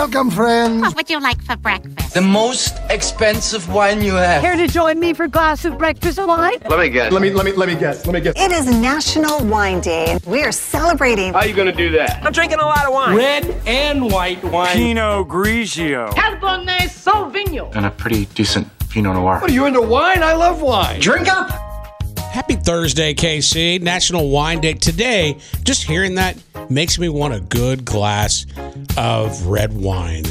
Welcome, friends. What would you like for breakfast? The most expensive wine you have. Care to join me for a glass of breakfast wine? Let me guess. Let me let me let me guess. Let me guess. It is National Wine Day. We are celebrating. How are you gonna do that? I'm drinking a lot of wine. Red and white wine. Pinot Grigio. Cabernet Sauvignon. And a pretty decent Pinot Noir. What are you into wine? I love wine. Drink up. Happy Thursday, KC. National Wine Day. Today, just hearing that makes me want a good glass of red wine.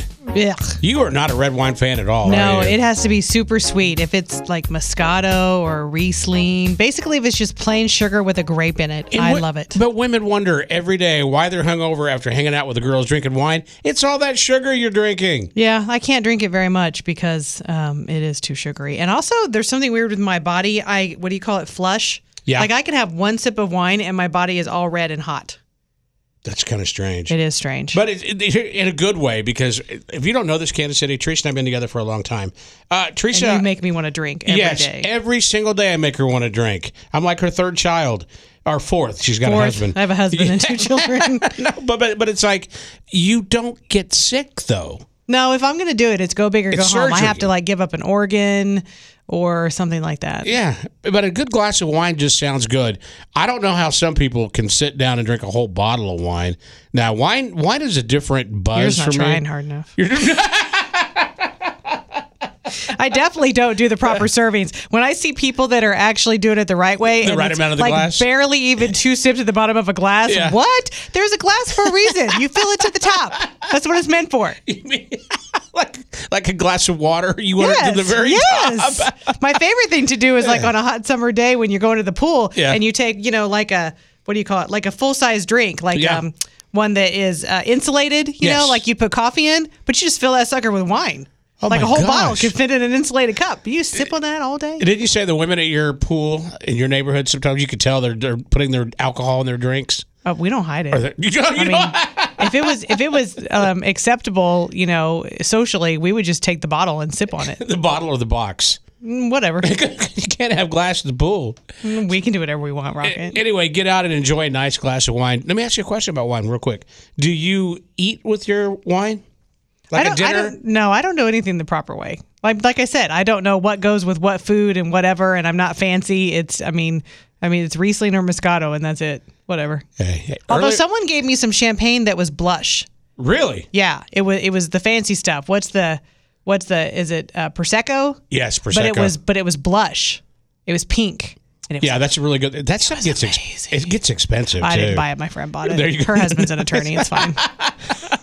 You are not a red wine fan at all. No, it has to be super sweet. If it's like Moscato or Riesling, basically, if it's just plain sugar with a grape in it, And I wo- love it. But women wonder every day why they're hungover after hanging out with the girls drinking wine. It's all that sugar you're drinking. Yeah, I can't drink it very much because um, it is too sugary. And also, there's something weird with my body. I what do you call it? Flush. Yeah. Like I can have one sip of wine and my body is all red and hot. That's kind of strange. It is strange. But it, it, in a good way, because if you don't know this, Kansas City, Teresa and I have been together for a long time. Uh, and Teresa, you make me want to drink every day. yes, every single day I make her want to drink. I'm like her third child, or fourth. She's got a husband. I have a husband and two children. no, but, but but it's like you don't get sick though. No, if I'm going to do it, it's go big or It's go home. I have to like give up an organ or something like that. Yeah, but a good glass of wine just sounds good. I don't know how some people can sit down and drink a whole bottle of wine. Now, wine wine is a different buzz You're not trying me. hard enough. I definitely don't do the proper servings. When I see people that are actually doing it the right way, The and right amount of the like glass? barely even two sips at the bottom of a glass. Yeah. What? There's a glass for a reason. You fill it to the top. That's what it's meant for. like like a glass of water. You want it to the very yes. top. My favorite thing to do is like on a hot summer day when you're going to the pool Yeah. and you take, you know, like a what do you call it? Like a full size drink, like Yeah. um one that is uh, insulated, you know, like you put coffee in, but you just fill that sucker with wine. Oh like a whole bottle gosh. can fit in an insulated cup. You sip on that all day. Didn't you say the women at your pool in your neighborhood sometimes you could tell they're, they're putting their alcohol in their drinks? Oh, we don't hide it. They- you don't- you I mean, if it was if it was um, acceptable, you know, socially, we would just take the bottle and sip on it. the bottle or the box. Mm, Whatever. you can't have glass at the pool. Mm, we can do whatever we want, Rocket. Anyway, get out and enjoy a nice glass of wine. Let me ask you a question about wine, real quick. Do you eat with your wine? Like I a don't, I dinner? don't. No, I don't know anything the proper way. Like like I said, I don't know what goes with what food and whatever, and I'm not fancy. It's I mean, I mean it's Riesling or Moscato, and that's it. Whatever. Hey, hey, Although earlier- someone gave me some champagne that was blush. really? Yeah, it was it was the fancy stuff. What's the what's the is it uh, prosecco? Yes, prosecco. But it was but it was blush. It was pink. Was Yeah, that's really good. That stuff gets ex- it gets expensive I too. didn't buy it. My friend bought it. There you go. Her husband's an attorney. It's fine.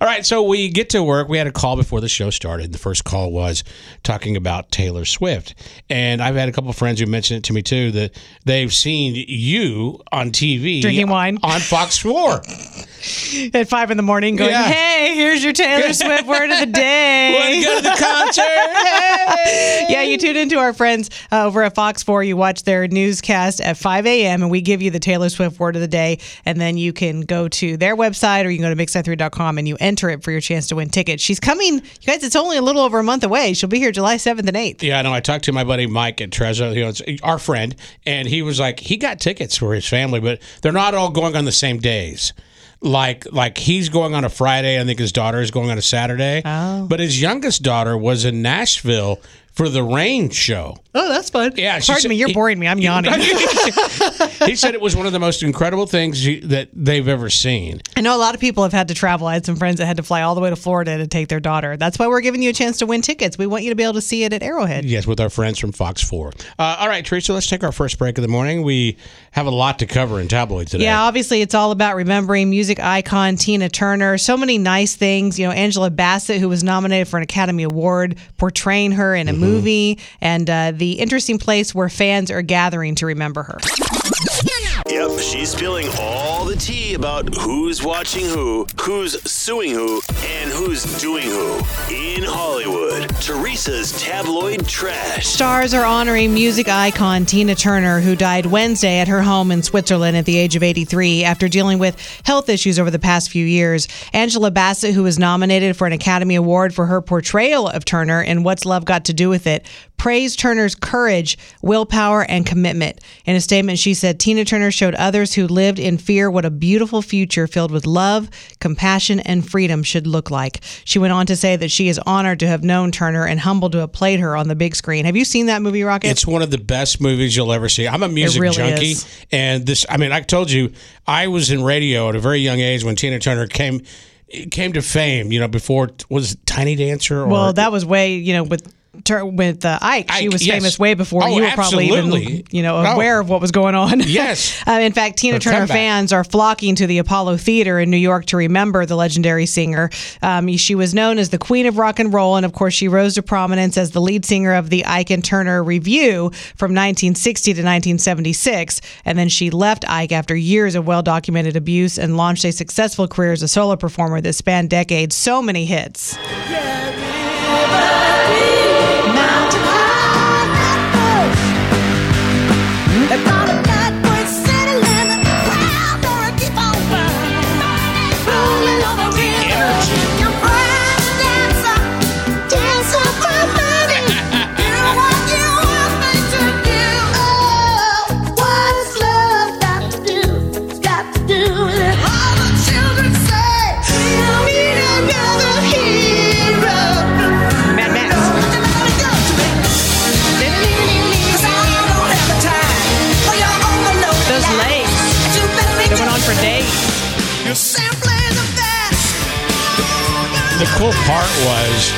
All right, so we get to work. We had a call before the show started. The first call was talking about Taylor Swift, and I've had a couple of friends who mentioned it to me too that they've seen you on TV Drinking wine. on Fox Four. At five in the morning, going, Yeah. "Hey, here's your Taylor Swift word of the day." Want to go to the concert? Hey! yeah, you tune into our friends uh, over at Fox 4. You watch their newscast at 5 a.m., and we give you the Taylor Swift word of the day. And then you can go to their website or you can go to mix93.com and you enter it for your chance to win tickets. She's coming, you guys, it's only a little over a month away. She'll be here July 7th and 8th. Yeah, I know. I talked to my buddy Mike at Trezor, you know, it's our friend, and he was like, he got tickets for his family, but they're not all going on the same days. Like, like he's going on a Friday. I think his daughter is going on a Saturday. Oh. But his youngest daughter was in Nashville for the Rain show. Oh, that's fun. Yeah, she Pardon said- me, you're boring me. I'm yawning. he said it was one of the most incredible things that they've ever seen. I know a lot of people have had to travel. I had some friends that had to fly all the way to Florida to take their daughter. That's why we're giving you a chance to win tickets. We want you to be able to see it at Arrowhead. Yes, with our friends from Fox 4. Uh, all right, Teresa, let's take our first break of the morning. We have a lot to cover in tabloid today. Yeah, obviously it's all about remembering music icon Tina Turner. So many nice things. You know, Angela Bassett, who was nominated for an Academy Award, portraying her in a movie, and uh, the interesting place where fans are gathering to remember her. Yep, she's spilling all the tea about who's watching who, who's suing who, and who's doing who. In Hollywood, Teresa's tabloid trash. Stars are honoring music icon Tina Turner, who died Wednesday at her home in Switzerland at the age of 83 after dealing with health issues over the past few years. Angela Bassett, who was nominated for an Academy Award for her portrayal of Turner in What's Love Got to Do with It, praised Turner's courage, willpower, and commitment. In a statement, she said Tina Turner showed others who lived in fear what a beautiful future filled with love, compassion, and freedom should look like. She went on to say that she is honored to have known Turner and humbled to have played her on the big screen. Have you seen that movie, Rocket? It's one of the best movies you'll ever see. I'm a music really junkie, is. and this. I mean, I told you I was in radio at a very young age when Tina Turner came came to fame. You know, before was it Tiny Dancer. Or, well, that was way, you know, with. Tur- With uh, Ike, she was yes. famous way before Oh, you were probably absolutely. even, you know, Oh. aware of what was going on. Yes. uh, in fact, Tina Her Turner comeback. fans are flocking to the Apollo Theater in New York to remember the legendary singer. Um, she was known as the Queen of Rock and Roll, and of course, she rose to prominence as the lead singer of the Ike and Turner Revue from 1960 to 1976. And then she left Ike after years of well documented abuse and launched a successful career as a solo performer that spanned decades. So many hits. Mad part was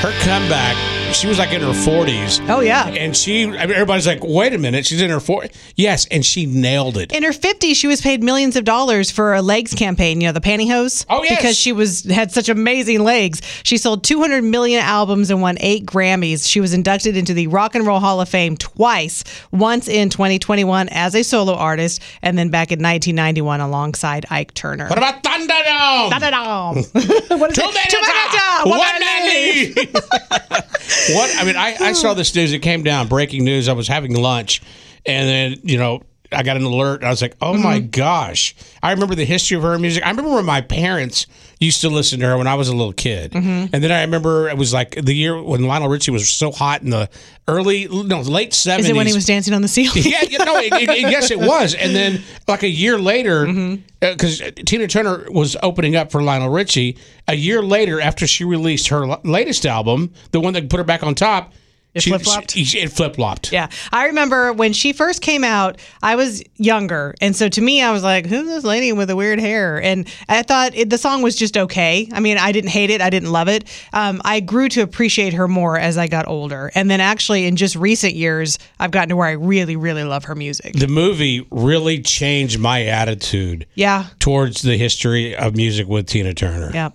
her comeback. She was like in her 40s. Oh, yeah. And she, I mean, everybody's like, wait a minute, she's in her 40s. Yes, and she nailed it. In her 50s, she was paid millions of dollars for a legs campaign, you know, the pantyhose. Oh, yes. Because she was had such amazing legs. She sold 200 million albums and won eight Grammys. She was inducted into the Rock and Roll Hall of Fame twice, once in 2021 as a solo artist, and then back in 1991 alongside Ike Turner. What about Thunderdome? Da-da-dum. what is Two it? minutes Two minutes, one One. what? I mean, I, I saw this news. It came down. Breaking news. I was having lunch, and then you know. I got an alert. I was like, "Oh my mm-hmm. gosh!" I remember the history of her music. I remember when my parents used to listen to her when I was a little kid, mm-hmm. and then I remember it was like the year when Lionel Richie was so hot in the early, no, late Is seventies. it when he was dancing on the ceiling? yeah, yeah, no, it, it- yes, it was. And then, like a year later, mm-hmm. uh, because Tina Turner was opening up for Lionel Richie, a year later, after she released her l- latest album, the one that put her back on top, It flip-flopped? she- It flip flopped. Yeah. I remember when she first came out, I was younger. And so to me, I was like, who's this lady with the weird hair? And I thought it, the song was just okay. I mean, I didn't hate it, I didn't love it. Um, I grew to appreciate her more as I got older. And then actually, in just recent years, I've gotten to where I really, really love her music. The movie really changed my attitude Yeah. towards the history of music with Tina Turner. Yeah.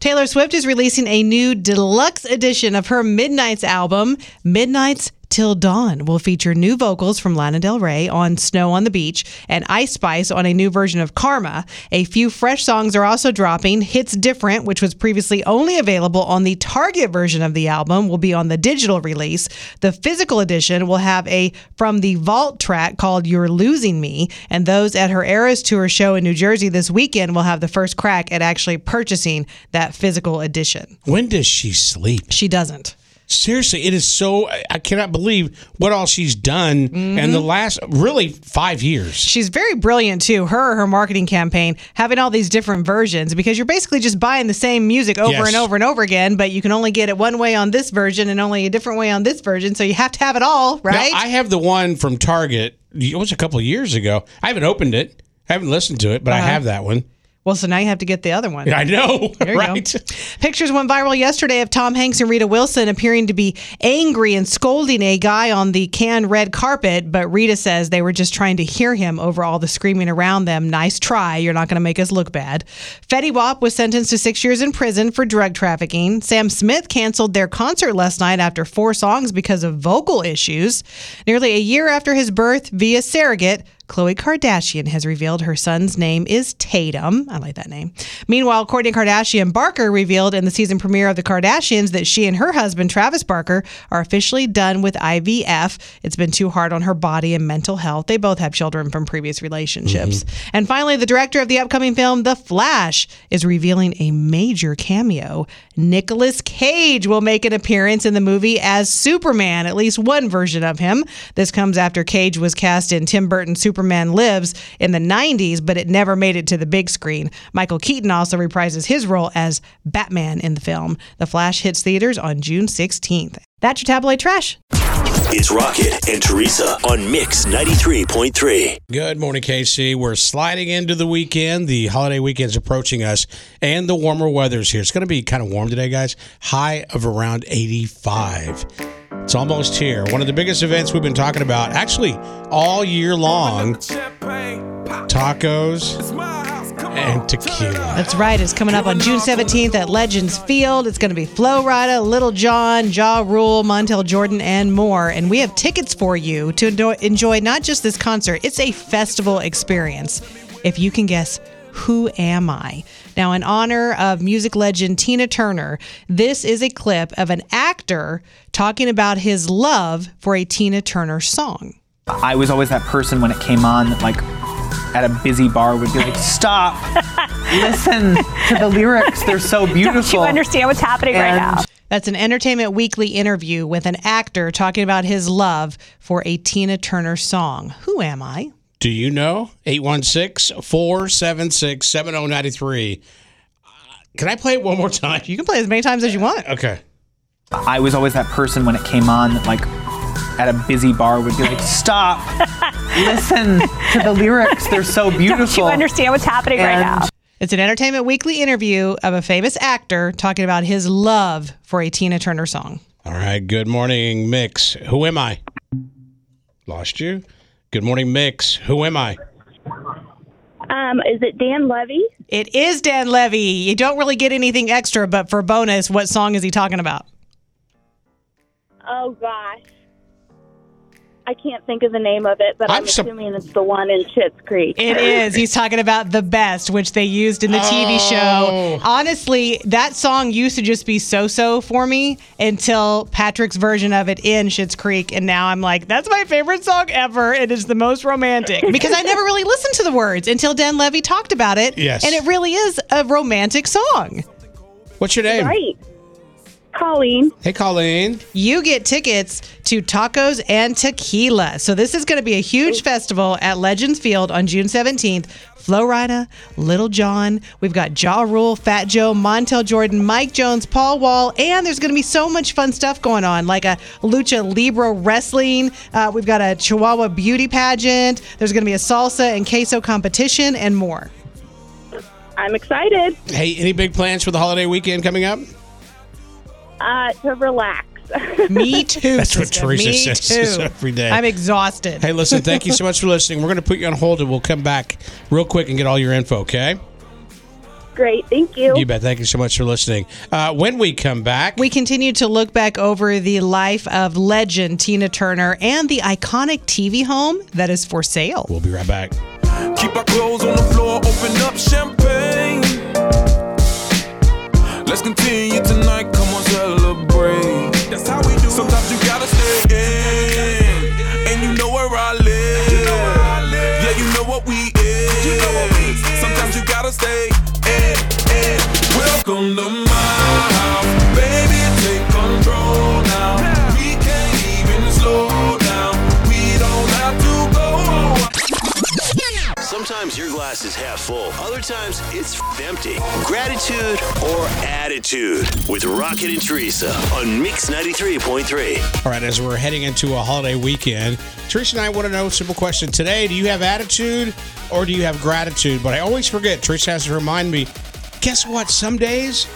Taylor Swift is releasing a new deluxe edition of her Midnights album. Midnights Till Dawn will feature new vocals from Lana Del Rey on Snow on the Beach and Ice Spice on a new version of Karma. A few fresh songs are also dropping. Hits Different, which was previously only available on the Target version of the album, will be on the digital release. The physical edition will have a From the Vault track called You're Losing Me, and those at her Eras Tour show in New Jersey this weekend will have the first crack at actually purchasing that physical edition. When does she sleep? She doesn't. Seriously, it is so. I- cannot believe what all she's done in the mm-hmm. last really five years. She's very brilliant too. Her her marketing campaign having all these different versions because you're basically just buying the same music over Yes. and over and over again, but you can only get it one way on this version and only a different way on this version. So you have to have it all, right? Now, I have the one from Target. It was a couple of years ago. I haven't opened it. I haven't listened to it, but I uh-huh. have that one. Well, so now you have to get the other one. I know, There right? Pictures went viral yesterday of Tom Hanks and Rita Wilson appearing to be angry and scolding a guy on the Cannes red carpet, but Rita says they were just trying to hear him over all the screaming around them. Nice try. You're not going to make us look bad. Fetty Wap was sentenced to six years in prison for drug trafficking. Sam Smith canceled their concert last night after four songs because of vocal issues. Nearly a year after his birth via surrogate, Khloe Kardashian has revealed her son's name is Tatum. I like that name. Meanwhile, Kourtney Kardashian Barker revealed in the season premiere of The Kardashians that she and her husband, Travis Barker, are officially done with IVF. It's been too hard on her body and mental health. They both have children from previous relationships. Mm-hmm. And finally, the director of the upcoming film, The Flash, is revealing a major cameo. Nicolas Cage will make an appearance in the movie as Superman, at least one version of him. This comes after Cage was cast in Tim Burton's Superman Superman Lives in the 90s, but it never made it to the big screen. Michael Keaton also reprises his role as Batman in the film. The Flash hits theaters on June 16th. That's your tabloid trash. It's Rocket and Teresa on Mix 93.3. Good morning, KC. We're sliding into the weekend. The holiday weekend's approaching us, and the warmer weather's here. It's going to be kind of warm today, guys. High of around 85. It's almost here. One of the biggest events we've been talking about, actually, all year long tacos and tequila. That's right. It's coming up on June 17th at Legends Field. It's going to be Flo Rida, Little John, Ja Rule, Montel Jordan, and more. And we have tickets for you to enjoy not just this concert, it's a festival experience. If you can guess, who am I? Now, in honor of music legend Tina Turner, this is a clip of an actor talking about his love for a Tina Turner song. I was always that person when it came on that like at a busy bar would be like, stop, listen to the lyrics. They're so beautiful. Don't you understand what's happening right now? That's an Entertainment Weekly interview with an actor talking about his love for a Tina Turner song. Who am I? Do you know? 816 476 7093. Uh, can I play it one more time? You can play as many times as you want. Okay. I was always that person when it came on like at a busy bar would be like, stop, listen to the lyrics. They're so beautiful. Don't you understand what's happening right now? It's an Entertainment Weekly interview of a famous actor talking about his love for a Tina Turner song. All right. Good morning, Mix. Who am I? Lost you? Good morning, Mix. Who am I? Um, is it Dan Levy? It is Dan Levy. You don't really get anything extra, but for bonus, what song is he talking about? Oh gosh, I can't think of the name of it, but I'm, I'm sup- assuming it's the one in Schitt's Creek. It is. He's talking about The Best, which they used in the TV Oh. show. Honestly, that song used to just be so so for me until Patrick's version of it in Schitt's Creek. And now I'm like, that's my favorite song ever. It is the most romantic because I never really listened to the words until Dan Levy talked about it. Yes. And it really is a romantic song. What's your name? Right, Colleen. Hey, Colleen. You get tickets to tacos and tequila. So this is going to be a huge festival at Legends Field on June 17th. Flo Rida, Little John, we've got Ja Rule, Fat Joe, Montel Jordan, Mike Jones, Paul Wall, and there's going to be so much fun stuff going on, like a lucha libre wrestling. Uh, we've got a Chihuahua beauty pageant. There's going to be a salsa and queso competition, and more. I'm excited Hey, any big plans for the holiday weekend coming up? Uh, to relax. Me too. That's what sister. Teresa Me says too. every day. I'm exhausted. Hey, listen, thank you so much for listening. We're going to put you on hold and we'll come back real quick and get all your info, okay? Great, thank you. You bet. Thank you so much for listening. Uh, when we come back, We continue to look back over the life of legend Tina Turner and the iconic TV home that is for sale. we'll be right back. Keep our clothes on the floor, open up champagne. Let's continue tonight, come on, celebrate. That's how we do. Sometimes you gotta stay in, and you know where I live. Yeah, you know what we is. Sometimes you gotta stay in, in. Welcome to Sometimes your glass is half full, other times it's f- empty. Gratitude or attitude with Rocket and Teresa on Mix 93.3. All right, as we're heading into a holiday weekend, Teresa and I want to know a simple question today. Do you have attitude or do you have gratitude? But I always forget. Teresa has to remind me guess what? Some days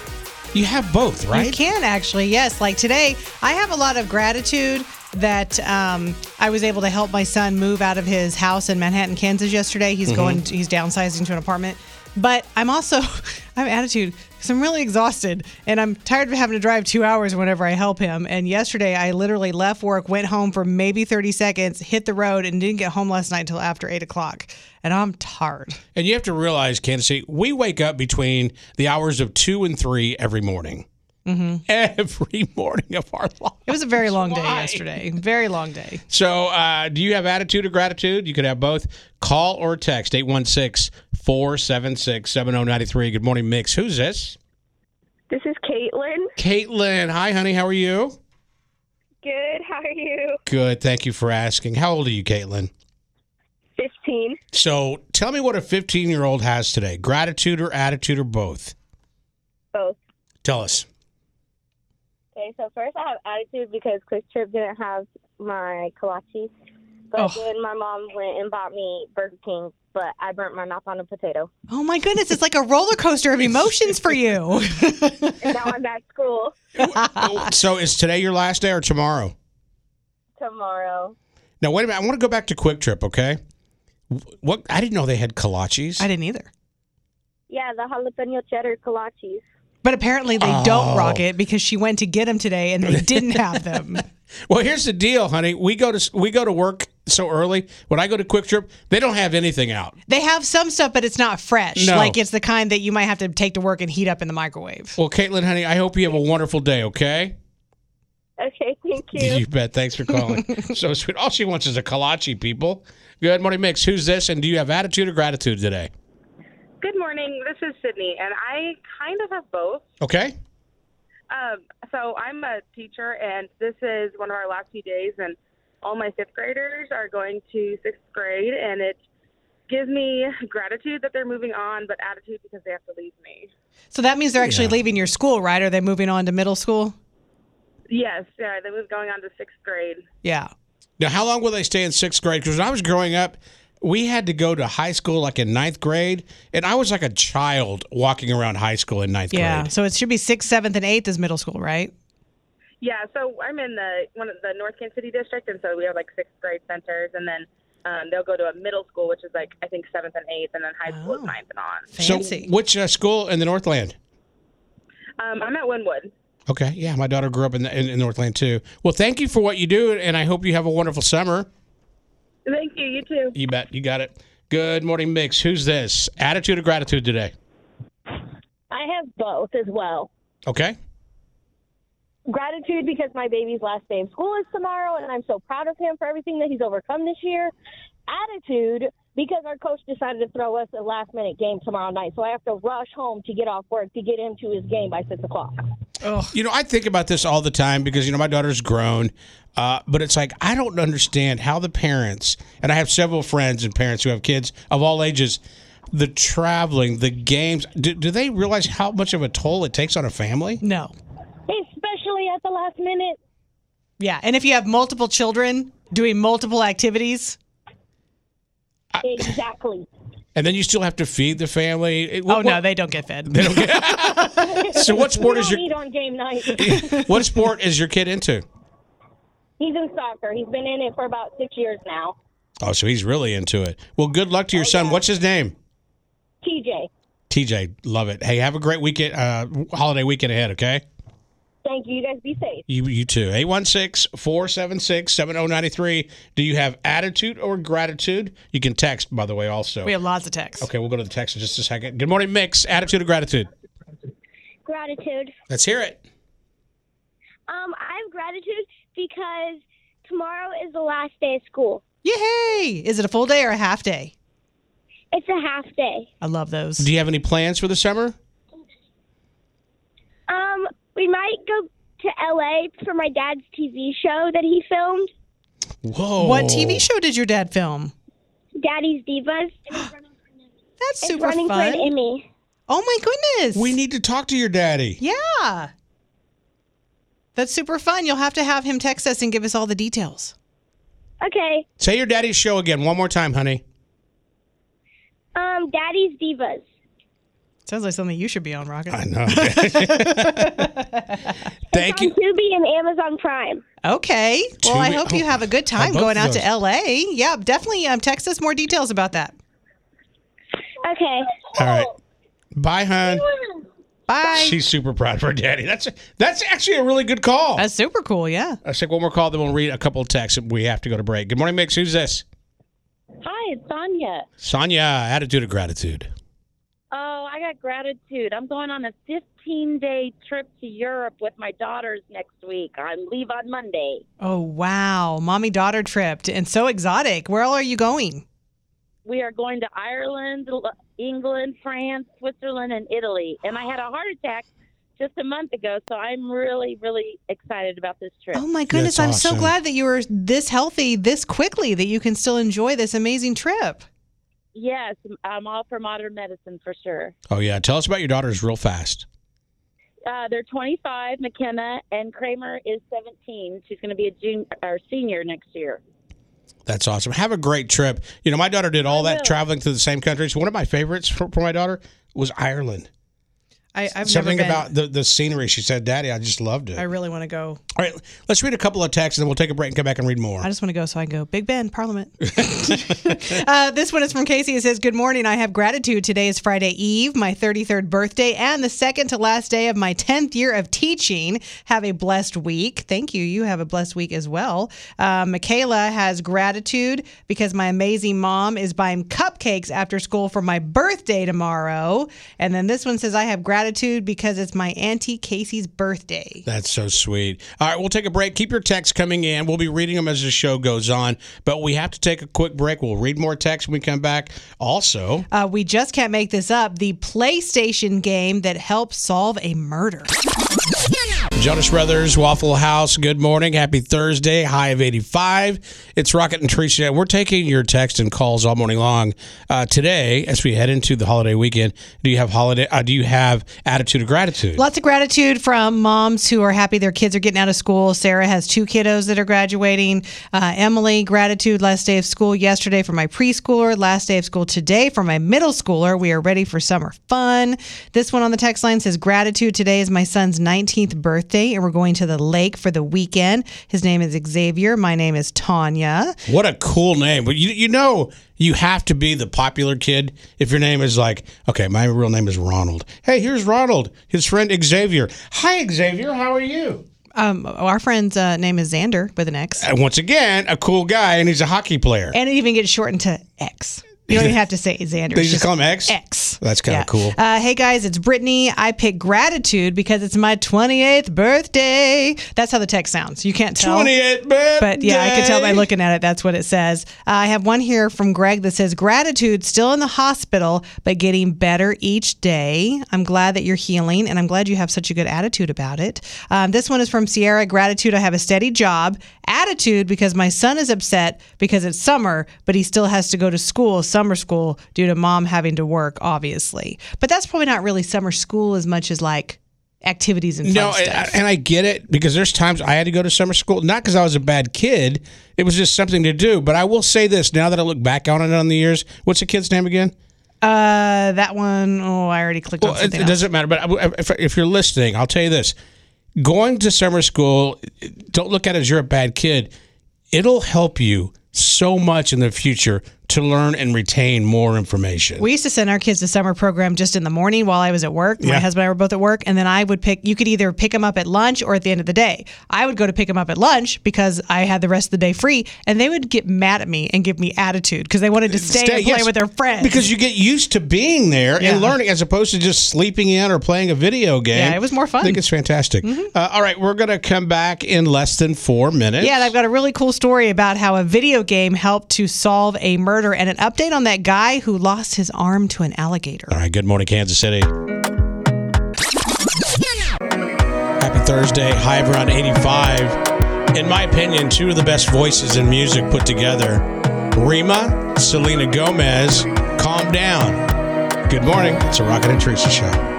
you have both, right? You can actually, yes. Like today, I have a lot of gratitude that um, I was able to help my son move out of his house in Manhattan, Kansas yesterday. He's Mm-hmm. Mhm. going, he's downsizing to an apartment. But I'm also, I have attitude because I'm really exhausted and I'm tired of having to drive two hours whenever I help him. And yesterday, I literally left work, went home for maybe 30 seconds, hit the road, and didn't get home last night until after eight o'clock. And I'm tired. And you have to realize, Kansas City, we wake up between the hours of two and three every morning. Hmm Every morning of our life. It was a very long day yesterday. Very long day. So, uh, do you have attitude or gratitude? You could have both. Call or text 816 476 7093. Good morning, Mix. Who's this? This is Caitlin. Caitlin. Hi, honey. How are you? Good. How are you? Good. Thank you for asking. How old are you, Caitlin? 15. So tell me what a 15 year old has today gratitude or attitude or both? Both. Tell us. Okay, so first I have attitude because QuikTrip didn't have my kolaches. But Oh. then my mom went and bought me Burger King, but I burnt my mouth on a potato. Oh my goodness, it's like a roller coaster of emotions for you. And now I'm at school So is today your last day or tomorrow? tomorrow. Now, wait a minute. I want to go back to QuikTrip, okay? What I didn't know they had kolaches. I didn't either. Yeah, the jalapeno cheddar kolaches. But apparently they Oh. don't rock it because she went to get them today and they didn't have them. Well, here's the deal, honey. We go to we go to work so early. When I go to QuikTrip, they don't have anything out. They have some stuff, but it's not fresh. No. Like it's the kind that you might have to take to work and heat up in the microwave. Well, Caitlin, honey, I hope you have a wonderful day. Okay. Okay, thank you. You bet. Thanks for calling. so sweet. All she wants is a kolache, people. Good morning, Mix. Who's this? And do you have attitude or gratitude today? Good morning. This is Sydney, and I kind of have both. Okay. Um, so I'm a teacher, and this is one of our last few days, and all my fifth graders are going to sixth grade, and it gives me gratitude that they're moving on, but attitude because they have to leave me. So that means they're actually leaving your school, right? Are they moving on to middle school? Yes, yeah, they move going on to sixth grade. Yeah. Now, how long will they stay in sixth grade? Because when I was growing up, we had to go to high school like in ninth grade, and I was like a child walking around high school in ninth Yeah. grade. So it should be sixth, seventh, and eighth is middle school, right? Yeah, so I'm in the one of the North Kansas City district, and so we have like sixth grade centers, and then um, they'll go to a middle school, which is like I think seventh and eighth, and then high school is ninth and on. So, which uh, school in the Northland? Um, I'm at Winnwood. Okay, yeah, my daughter grew up in, the, in, in Northland too. Well, thank you for what you do, and I hope you have a wonderful summer. Thank you. You too. You bet, you got it. Good morning, Mix. Who's this? Attitude or gratitude today? I have both as well. Okay. Gratitude because my baby's last day of school is tomorrow, and I'm so proud of him for everything that he's overcome this year. Attitude because our coach decided to throw us a last minute game tomorrow night, so I have to rush home to get off work to get him to his game by six o'clock. You know, I think about this all the time because you know my daughter's grown, uh, but it's like I don't understand how the parents and I have several friends and parents who have kids of all ages. The traveling, the games. Do, do they realize how much of a toll it takes on a family? No. Especially at the last minute. Yeah. And if you have multiple children doing multiple activities, Exactly. And then you still have to feed the family. It- oh what- no, what- they don't get fed. They don't get. So what sport is your- eat on game night? what sport is your kid into? He's in soccer. He's been in it for about six years now. Oh, so he's really into it. Well, good luck to your son. What's his name? TJ. TJ. Love it. Hey, have a great weekend, uh, holiday weekend ahead. Okay. Thank you. You guys be safe. You you too. 816-476-7093. Do you have attitude or gratitude? You can text, by the way, also. We have lots of texts. Okay, we'll go to the text in just a second. Good morning, Mix. Attitude or gratitude? Gratitude. Let's hear it. Um, I have gratitude because tomorrow is the last day of school. Yay! Is it a full day or a half day? It's a half day. I love those. Do you have any plans for the summer? We might go to LA for my dad's TV show that he filmed, Whoa. What TV show did your dad film? Daddy's Divas. That's it's super running fun. for an Emmy. Oh my goodness. We need to talk to your daddy. Yeah. That's super fun. You'll have to have him text us and give us all the details. Okay. Say your daddy's show again one more time, honey. Um, Daddy's Divas. Sounds like something you should be on, Rocket. I know. Thank you. Tubi and Amazon Prime. Okay. Well, I Tubi- hope you oh, have a good time going out to. LA. Yeah, definitely um, text us more details about that. Okay. All right. Bye, hon. Bye. She's super proud of her daddy. That's that's actually a really good call. That's super cool. Yeah. Let's take one more call, then we'll read a couple of texts. We have to go to break. Good morning, Mix. Who's this? Hi, it's Sonia. Sonia, attitude of gratitude. Oh, I got gratitude. I'm going on a 15 day trip to Europe with my daughters next week. I leave on Monday. Oh wow, mommy daughter trip and so exotic. Where all are you going? We are going to Ireland, England, France, Switzerland, and Italy. And I had a heart attack just a month ago. So I'm really, really excited about this trip. Oh my goodness, I'm so glad that you were this healthy this quickly that you can still enjoy this amazing trip. Yes, I'm all for modern medicine for sure. Oh yeah, tell us about your daughters real fast. Uh, they're 25, McKenna, and Kramer is 17. She's going to be a junior or senior next year. That's awesome. Have a great trip. You know, my daughter did all that traveling to the same countries. One of my favorites for, for my daughter was Ireland. I, I've Something about the, the scenery. She said, Daddy, I just loved it. I really want to go. All right, let's read a couple of texts and then we'll take a break and come back and read more. I just want to go so I can go Big Ben Parliament. uh, this one is from Casey. It says, "Good morning. I have gratitude. Today is Friday Eve, my 33rd birthday, and the second to last day of my 10th year of teaching. Have a blessed week. Thank you. You have a blessed week as well. Uh, Michaela has gratitude because my amazing mom is buying cupcakes after school for my birthday tomorrow. And then this one says, I have gratitude because it's my auntie Casey's birthday. That's so sweet. All right, we'll take a break. Keep your texts coming in. We'll be reading them as the show goes on, but we have to take a quick break. We'll read more texts when we come back. Also, Uh, we just can't make this up. The PlayStation game that helps solve a murder. Jonas Brothers, Waffle House, good morning. Happy Thursday, high of 85. It's Rocket and Teresa. We're taking your text and calls all morning long. Uh, today, as we head into the holiday weekend, do you have holiday? Uh, do you have attitude of gratitude? Lots of gratitude from moms who are happy their kids are getting out of school. Sarah has two kiddos that are graduating. Uh, Emily, gratitude. Last day of school yesterday for my preschooler. Last day of school today for my middle schooler. We are ready for summer fun. This one on the text line says gratitude. Today is my son's 19th birthday, and we're going to the lake for the weekend. His name is Xavier. My name is Tanya. What a cool name. But you, you know, you have to be the popular kid if your name is like, okay, my real name is Ronald. Hey, here's Ronald, his friend Xavier. Hi, Xavier. How are you? Um, our friend's uh, name is Xander with an X. And once again, a cool guy, and he's a hockey player. And it even gets shortened to X. You don't even have to say Xander. They It's just call him X? X. That's kind of Yeah. cool. Uh, hey guys, it's Brittany. I pick gratitude because it's my 28th birthday. That's how the text sounds. You can't tell. 28th birthday. But yeah, I can tell by looking at it. That's what it says. Uh, I have one here from Greg that says gratitude still in the hospital, but getting better each day. I'm glad that you're healing, and I'm glad you have such a good attitude about it. Um, this one is from Sierra. Gratitude. I have a steady job. Attitude because my son is upset because it's summer, but he still has to go to school, summer school, due to mom having to work, obviously. But that's probably not really summer school as much as like activities and No, stuff. and, and I get it because there's times I had to go to summer school, not because I was a bad kid. It was just something to do. But I will say this now that I look back on it on the years, what's the kid's name again? Uh, that one, oh, I already clicked Well, on it, something it doesn't matter. But if, if you're listening, I'll tell you this: going to summer school, don't look at it as you're a bad kid. It'll help you so much in the future to learn and retain more information. We used to send our kids to summer program just in the morning while I was at work. My Yeah. husband and I were both at work, and then I would pick. You could either pick them up at lunch or at the end of the day. I would go to pick them up at lunch because I had the rest of the day free, and they would get mad at me and give me attitude because they wanted to stay, and play yes, with their friends. because you get used to being there Yeah. and learning as opposed to just sleeping in or playing a video game. Yeah, it was more fun. Mm-hmm. I think it's fantastic. Uh, all right, we're going to come back in less than four minutes. Yeah, and I've got a really cool story about how a video game helped to solve a murder and an update on that guy who lost his arm to an alligator. All right, good morning, Kansas City. Happy Thursday, high around 85. In my opinion, two of the best voices in music put together Rema, Selena Gomez, Calm Down. Good morning. It's a Rocket and Teresa show.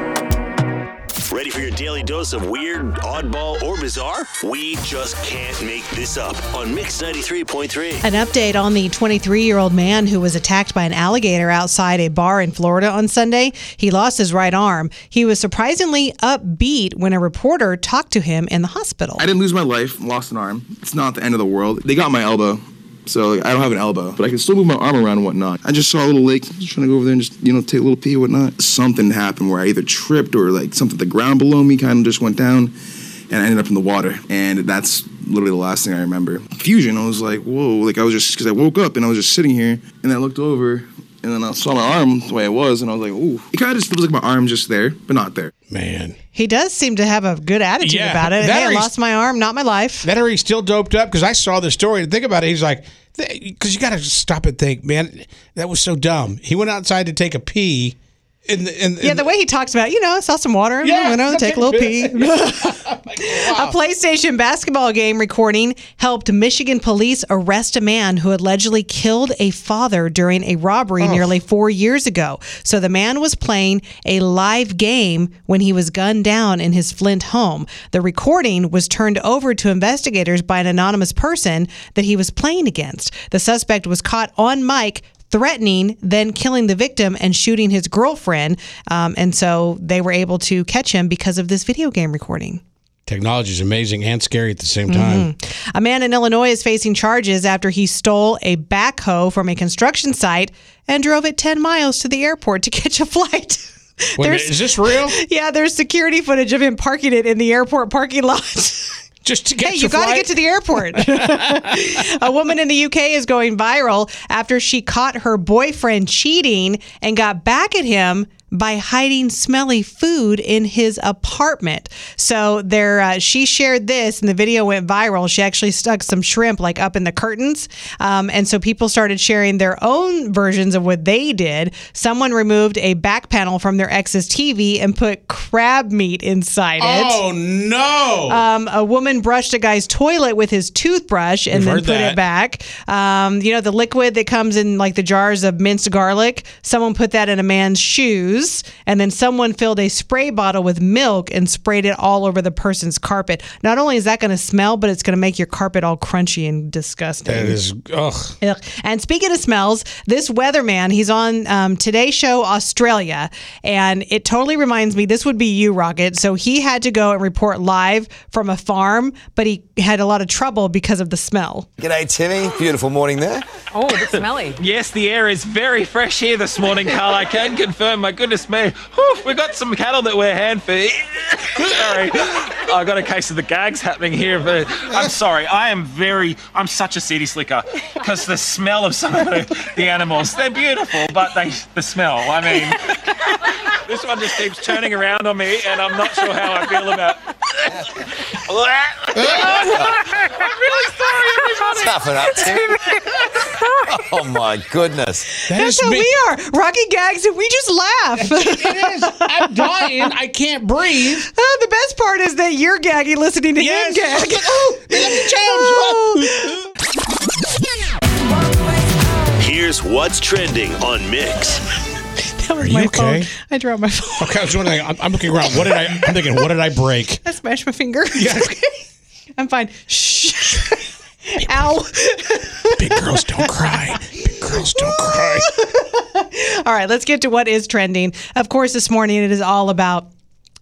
Ready daily dose of weird, oddball, or bizarre? We just can't make this up on Mix 93.3. An update on the 23 year old man who was attacked by an alligator outside a bar in Florida on Sunday. He lost his right arm. He was surprisingly upbeat when a reporter talked to him in the hospital. I didn't lose my life, lost an arm. It's not the end of the world. They got my elbow, so like, I don't have an elbow, but I can still move my arm around and whatnot. I just saw a little lake, just trying to go over there and just, you know, take a little pee or whatnot. Something happened where I either tripped or like something, the ground below me kind of just went down and I ended up in the water. And that's literally the last thing I remember. Fusion, I was like, whoa, like I was just, because I woke up and I was just sitting here and I looked over and then I saw my arm the way it was and I was like, ooh. It kind of just feels like my arm just there, but not there. Man. He does seem to have a good attitude Yeah, about it. that Hey, or I he's- lost my arm, not my life. That or he's still doped up because I saw the story. Think about it. He's like, because you got to stop and think, man, that was so dumb. He went outside to take a pee In the, in, Yeah, the way he talks about, you know, I saw some water, Yeah, you know, take a little pee. wow. A PlayStation basketball game recording helped Michigan police arrest a man who allegedly killed a father during a robbery oh. nearly four years ago. So the man was playing a live game when he was gunned down in his Flint home. The recording was turned over to investigators by an anonymous person that he was playing against. The suspect was caught on mic threatening, then killing the victim and shooting his girlfriend. Um, and so they were able to catch him because of this video game recording. Technology is amazing and scary at the same time. A man in Illinois is facing charges after he stole a backhoe from a construction site and drove it 10 miles to the airport to catch a flight. Wait a minute, There's- is this real? Yeah, there's security footage of him parking it in the airport parking lot. Just to get hey, you got to get to the airport. a woman in the UK is going viral after she caught her boyfriend cheating and got back at him by hiding smelly food in his apartment. So there, uh, she shared this, and the video went viral. She actually stuck some shrimp like up in the curtains, um, and so people started sharing their own versions of what they did. Someone removed a back panel from their ex's TV and put crab meat inside it. Oh no! Um, a woman brushed a guy's toilet with his toothbrush and We've then put that. it back. Um, you know, the liquid that comes in like the jars of minced garlic, someone put that in a man's shoes. And then someone filled a spray bottle with milk and sprayed it all over the person's carpet. Not only is that going to smell, but it's going to make your carpet all crunchy and disgusting. that is ugh. Ugh. And speaking of smells, this weatherman, he's on um, Today Show Australia, and it totally reminds me. This would be you, Rocket. So he had to go and report live from a farm, but he had a lot of trouble because of the smell. G'day, Timmy. Beautiful morning there. Oh, it's smelly. Yes, the air is very fresh here this morning, Carl. I can confirm. My goodness me. Whew, we've got some cattle that we're hand feed. sorry. I got a case of the gags happening here, but I'm sorry. I am very, I'm such a city slicker because the smell of some of the, the animals, they're beautiful, but they, the smell, I mean, this one just keeps turning around on me and I'm not sure how I feel about I'm really sorry, everybody. Toughen up, Tim. Oh my goodness. That's how we are. Rocky gags, and we just laugh. it is. I'm dying. I can't breathe. Uh, the best part is that you're gagging listening to Yes. him gag. Oh. Here's what's trending on Mix. That was Are you my okay? phone. I dropped my phone. Okay, I was wondering. I'm, I'm looking around. What did I? I'm thinking. What did I break? I smashed my finger. Yeah. I'm fine. Shh. Ow. Big girls don't cry. Big girls don't cry. All right, let's get to what is trending. Of course, this morning it is all about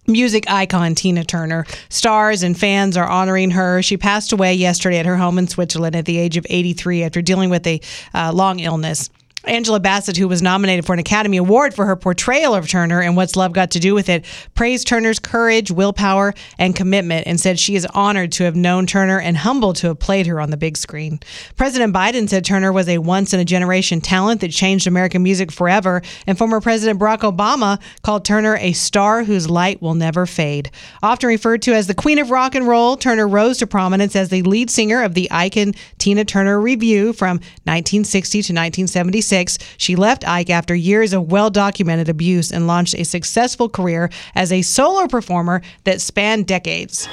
music icon Tina Turner. Stars and fans are honoring her. She passed away yesterday at her home in Switzerland at the age of 83 after dealing with a uh, long illness. Angela Bassett, who was nominated for an Academy Award for her portrayal of Turner and What's Love Got to Do with It, praised Turner's courage, willpower, and commitment and said she is honored to have known Turner and humbled to have played her on the big screen. President Biden said Turner was a once in a generation talent that changed American music forever, and former President Barack Obama called Turner a star whose light will never fade. Often referred to as the Queen of Rock and Roll, Turner rose to prominence as the lead singer of the Icon Tina Turner Review from 1960 to 1976. She left Ike after years of well documented abuse and launched a successful career as a solo performer that spanned decades.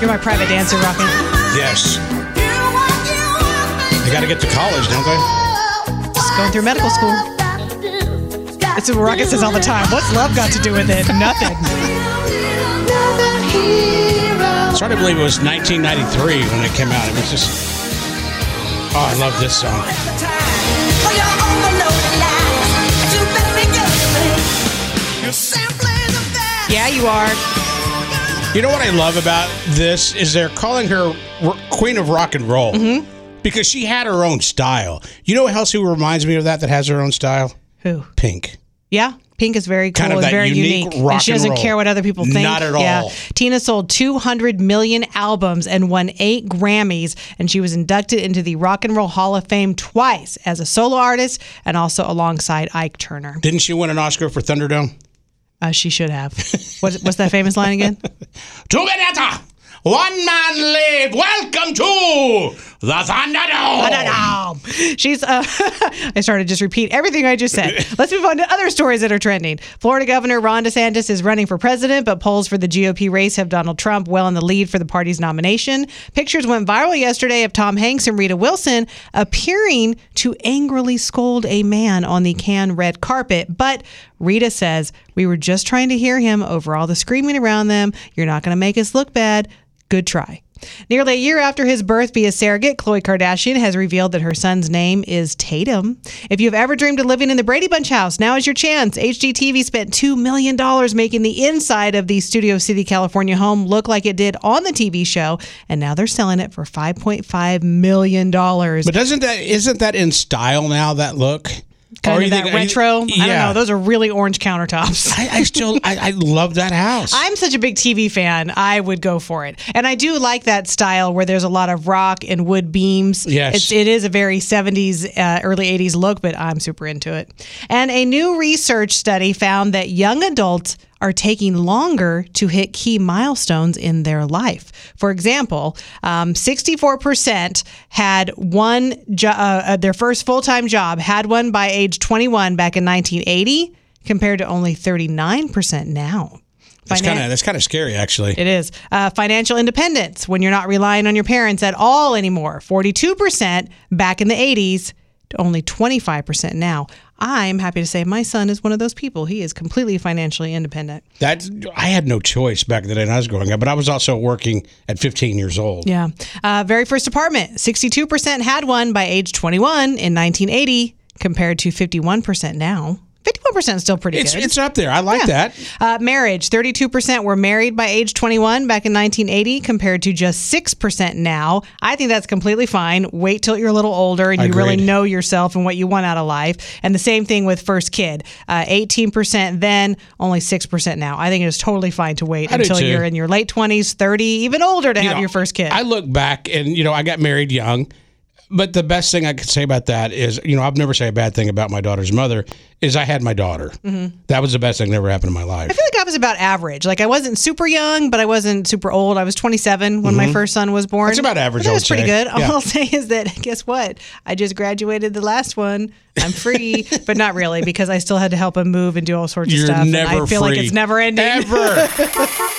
You're my private dancer, Rocket. Yes. They got to get to college, don't they? Going through medical school. That's what Rocket says all the time. What's love got to do with it? Nothing. It's hard to believe it was 1993 when it came out. It was just. Oh, I love this song. Yeah, you are. You know what I love about this is they're calling her Queen of Rock and Roll Mm-hmm. Because she had her own style. You know else who reminds me of that that has her own style? Who? Pink. Yeah. Pink is very cool Kind of and that very unique unique. and she doesn't roll. care what other people think. Not at Yeah. all. Tina sold 200 million albums and won eight Grammys, and she was inducted into the Rock and Roll Hall of Fame twice as a solo artist and also alongside Ike Turner. Didn't she win an Oscar for Thunderdome? Uh, she should have. What's, what's that famous line again? Two Minetta! One man live. Welcome to the Thunderdome. Thunderdome. She's. Uh, I started to just repeat everything I just said. Let's move on to other stories that are trending. Florida Governor Ron DeSantis is running for president, but polls for the GOP race have Donald Trump well in the lead for the party's nomination. Pictures went viral yesterday of Tom Hanks and Rita Wilson appearing to angrily scold a man on the Cannes red carpet, but. Rita says, We were just trying to hear him over all the screaming around them. You're not going to make us look bad. Good try. Nearly a year after his birth via surrogate, Khloe Kardashian has revealed that her son's name is Tatum. If you've ever dreamed of living in the Brady Bunch house, now is your chance. HGTV spent $2 million making the inside of the Studio City, California home look like it did on the TV show, and now they're selling it for $5.5 million. But doesn't that isn't that in style now? That look. Kind Or of you that think- are you- retro. I don't know. Those are really orange countertops. I, I still I, I love that house. I'm such a big TV fan. I would go for it, and I do like that style where there's a lot of rock and wood beams. Yes. it's, it is a very 70s, uh, early 80s look, but I'm super into it. And a new research study found that young adults are taking longer to hit key milestones in their life. For example, um, 64% had one jo- uh, uh, their first full time job had one by age 21 back in 1980, compared to only 39% now. That's kind of that's kind of scary, actually. it is. Uh, financial independence, when you're not relying on your parents at all anymore. 42% back in the 80s to only 25% now. I'm happy to say my son is one of those people. He is completely financially independent. That I had no choice back in the day when I was growing up, but I was also working at 15 years old. Yeah. Uh, very first apartment, 62% had one by age 21 in 1980, compared to 51% now. 51% is still pretty It's good. it's up there. I like that. Uh, marriage 32% were married by age 21 back in 1980 compared to just 6% now. I think that's completely fine. Wait till you're a little older and you really know yourself and what you want out of life. And the same thing with first kid. Uh, 18% then, only 6% now. I think it's totally fine to wait I until you're in your late 20s, 30, even older to You have know, your first kid. I look back and you know I got married young, but the best thing I could say about that is you know I've never say a bad thing about my daughter's mother is I had my daughter. Mhm. That was the best thing that ever happened in my life. I feel like I was about average. Like I wasn't super young, but I wasn't super old. I was 27 when my Mhm. first son was born. That's about average, That was pretty good. All Yeah. I'll say is that guess what? I just graduated the last one. I'm free, but not really because I still had to help him move and do all sorts You're of stuff. never I feel like it's never ending. Ever.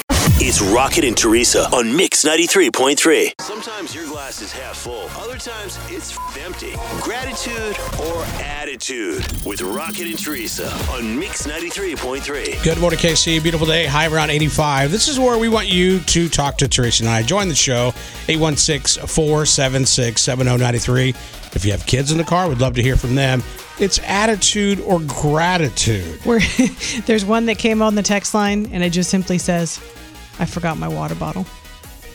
It's Rocket and Teresa on Mix 93.3. Sometimes your glass is half full, other times it's f- empty. Gratitude or attitude with Rocket and Teresa on Mix 93.3. Good morning, KC. Beautiful day. High around 85. This is where we want you to talk to Teresa and I. Join the show, 816 476 7093. If you have kids in the car, we'd love to hear from them. It's attitude or gratitude. Where there's one that came on the text line and it just simply says, "I forgot my water bottle."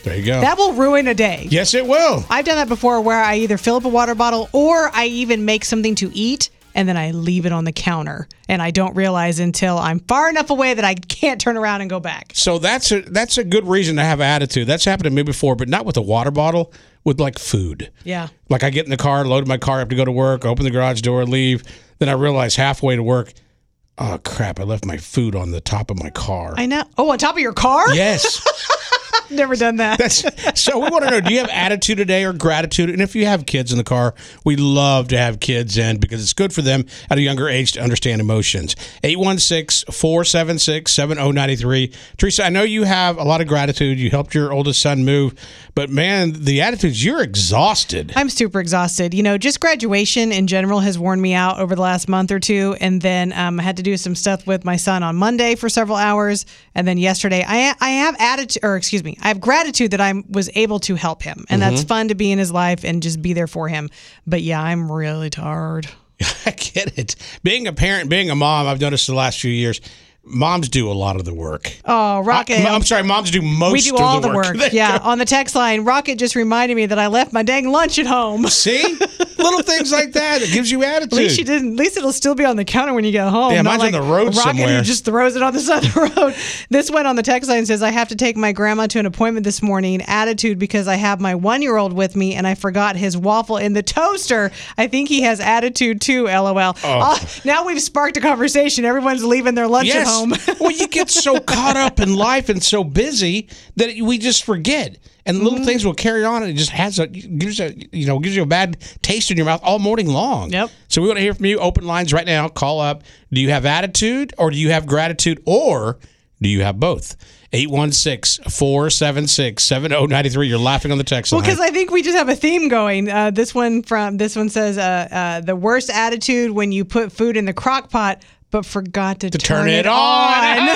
There you go. That will ruin a day. yes, it will. I've done that before where I either fill up a water bottle or I even make something to eat and then I leave it on the counter and I don't realize until I'm far enough away that I can't turn around and go back. So that's a that's a good reason to have attitude. That's happened to me before, but not with a water bottle, with like food. Yeah. Like I get in the car, load my car up to go to work, open the garage door, leave. Then I realize halfway to work, oh crap, I left my food on the top of my car. I know. Oh, on top of your car? Yes. Never done that. That's so we want to know do you have attitude today or gratitude? And if you have kids in the car, we love to have kids in because it's good for them at a younger age to understand emotions. 816-476-7093. Teresa, I know you have a lot of gratitude. You helped your oldest son move, but man, the attitudes you're exhausted. I'm super exhausted. You know, just graduation in general has worn me out over the last month or two. And then um, I had to do some stuff with my son on Monday for several hours. And then yesterday, I, I have attitude, or excuse me, I have gratitude that I was able to help him. And that's Mhm. fun to be in his life and just be there for him. But yeah, I'm really tired. I get it. Being a parent, being a mom, I've noticed the last few years, moms do a lot of the work. Oh, Rocket. I, am sorry, moms do most we do all the work. work. Yeah. On the text line, Rocket just reminded me that I left my dang lunch at home. See? Little things like that. It gives you attitude. At least she didn't. At least it'll still be on the counter when you get home. Yeah, mine's on the road Rocket somewhere. who just throws it on the side of the road. This one on the text line says, "I have to take my grandma to an appointment this morning. Attitude because I have my one-year-old with me and I forgot his waffle in the toaster. I think he has attitude too. LOL. Oh. Uh, now we've sparked a conversation. Everyone's leaving their lunch yes. at home. well, you get so caught up in life and so busy that we just forget. And little Mm-hmm. things will carry on, and it just has a gives a you know gives you a bad taste in your mouth all morning long. Yep. So we want to hear from you. Open lines right now. Call up. Do you have attitude, or do you have gratitude, or do you have both? 816-476-7093. You're laughing on the text line. Well, because I think we just have a theme going. Uh, this one from this one says uh, uh, the worst attitude when you put food in the crock pot but forgot to, to turn, it, on.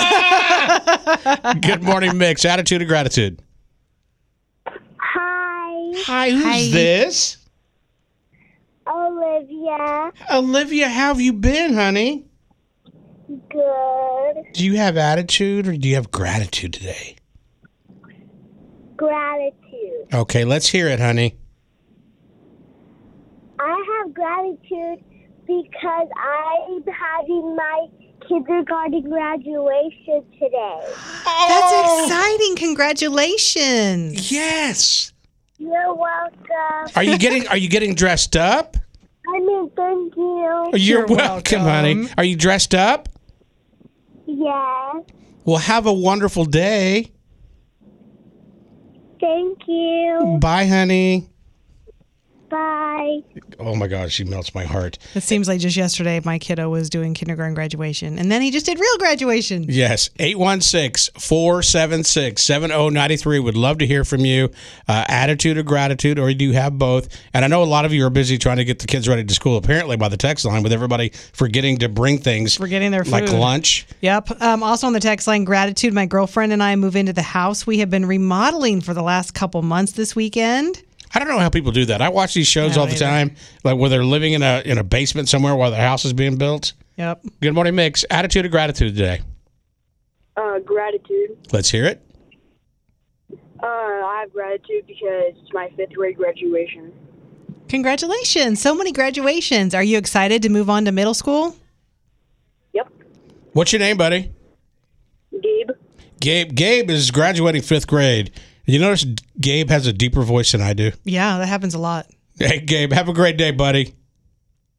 Good morning, Mix. Attitude or gratitude? Hi. Hi, who's this? Olivia. Olivia, how have you been, honey? Good. Do you have attitude or do you have gratitude today? Gratitude. Okay, let's hear it, honey. I have gratitude because I'm having my kindergarten graduation today. That's oh. exciting. Congratulations. Yes. You're welcome. Are you getting are you getting dressed up? I mean, thank you. You're, welcome, honey. Are you dressed up? Yes. Well, have a wonderful day. Thank you. Bye, honey. Bye. Oh my gosh, she melts my heart. It seems like just yesterday my kiddo was doing kindergarten graduation, and then he just did real graduation. Yes, 816 476 7093. Would love to hear from you. Uh, attitude or gratitude, or do you have both? And I know a lot of you are busy trying to get the kids ready to school, apparently, by the text line, with everybody forgetting to bring things. Forgetting their Like lunch. Yep. Um, also on the text line, gratitude. My girlfriend and I move into the house we have been remodeling for the last couple months this weekend. I don't know how people do that. I watch these shows I all don't the time, like where they're living in a in a basement somewhere while their house is being built. Yep. Good morning, Mix. Attitude or gratitude today? Uh, gratitude. Let's hear it. Uh, I have gratitude because it's my fifth grade graduation. Congratulations. So many graduations. Are you excited to move on to middle school? Yep. What's your name, buddy? Gabe. Gabe. Gabe is graduating fifth grade. You notice Gabe has a deeper voice than I do. Yeah, that happens a lot. Hey, Gabe, have a great day, buddy.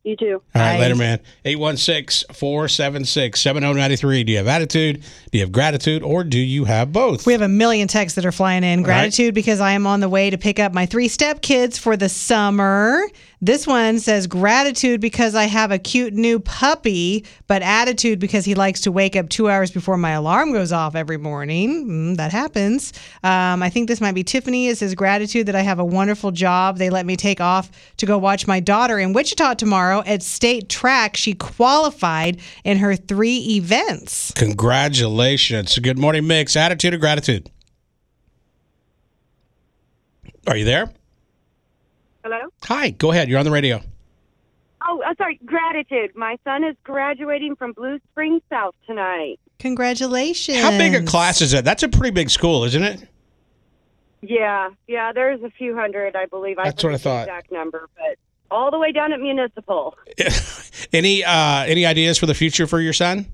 You too. All right, later, man. 816 476 7093. Do you have attitude? Do you have gratitude? Or do you have both? We have a million texts that are flying in. Gratitude because I am on the way to pick up my three step kids for the summer. This one says gratitude because I have a cute new puppy, but attitude because he likes to wake up two hours before my alarm goes off every morning. Mm, that happens. Um, I think this might be Tiffany. It says gratitude that I have a wonderful job. They let me take off to go watch my daughter in Wichita tomorrow at state track. She qualified in her three events. Congratulations. Good morning, Mix. Attitude or gratitude? Are you there? Hello? Hi, go ahead. You're on the radio. Oh, uh, sorry. Gratitude. My son is graduating from Blue Springs South tonight. Congratulations. How big a class is that? That's a pretty big school, isn't it? Yeah, yeah. There's a few hundred, I believe. I That's what I forget the thought. Exact number, but all the way down at Municipal. Any uh, any ideas for the future for your son?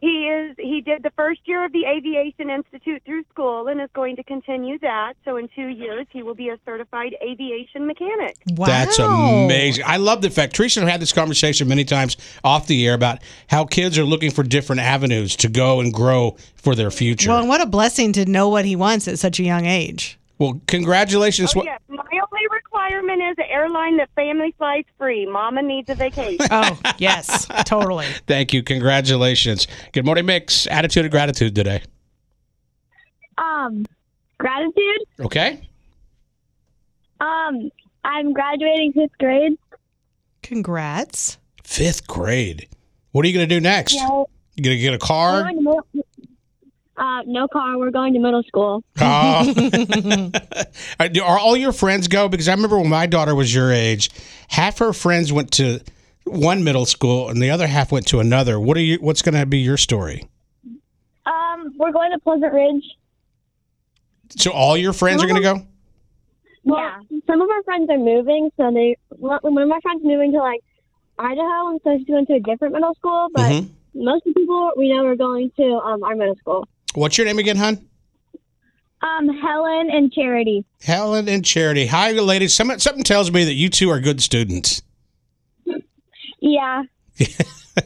He is. He did the first year of the Aviation Institute through school and is going to continue that. So in two years, he will be a certified aviation mechanic. Wow, That's amazing. I love the fact Teresa and I had this conversation many times off the air about how kids are looking for different avenues to go and grow for their future. Well, and what a blessing to know what he wants at such a young age. Well, congratulations. Oh, yes. My only requirement is an airline that family flies free. Mama needs a vacation. oh, yes, totally. Thank you. Congratulations. Good morning, Mix. Attitude of gratitude today. Um, gratitude. Okay. Um, I'm graduating fifth grade. Congrats. Fifth grade. What are you going to do next? Yeah. You going to get a We're car? going to middle- uh, no car. We're going to middle school. Oh. Are all your friends go? Because I remember when my daughter was your age, half her friends went to one middle school and the other half went to another. What are you? What's going to be your story? Um, we're going to Pleasant Ridge. So all your friends are going to go? Well, some of our friends are moving, so they one of my friends moving to like Idaho, and so she's going to a different middle school. But Mhm. most of the people we know are going to um, our middle school. What's your name again, hon? Um, Helen and Charity. Helen and Charity. Hi, ladies. Some, something tells me that you two are good students. Yeah.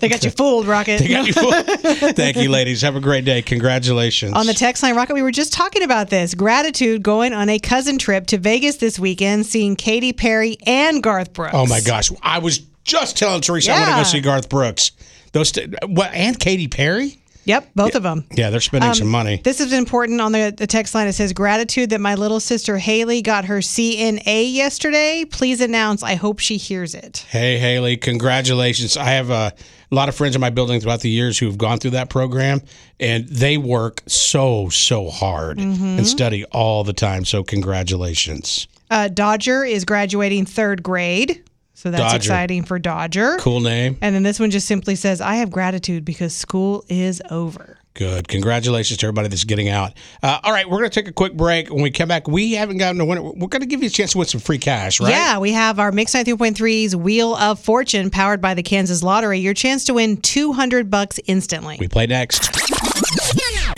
They got you fooled, Rocket. They got you fooled. Thank you, ladies. Have a great day. Congratulations. On the text line, Rocket, we were just talking about this. Gratitude going on a cousin trip to Vegas this weekend, seeing Katy Perry and Garth Brooks. oh my gosh, I was just telling Teresa I want to go see Garth Brooks. Those t- what and Katy Perry? Yep, both of them. Yeah, they're spending Um, some money. This is important on the, the text line. It says, Gratitude that my little sister Haley got her CNA yesterday. Please announce. I hope she hears it. Hey, Haley, congratulations. I have a lot of friends in my building throughout the years who have gone through that program, and they work so, so hard Mhm. and study all the time. So, congratulations. Uh, Dodger is graduating third grade. So that's Dodger. exciting for Dodger. Cool name. And then this one just simply says, I have gratitude because school is over. Good. Congratulations to everybody that's getting out. Uh, all right, we're going to take a quick break. When we come back, we haven't gotten to win it. We're going to give you a chance to win some free cash, right? Yeah, we have our Mix 93.3's Wheel of Fortune powered by the Kansas Lottery. Your chance to win 200 bucks instantly. We play next.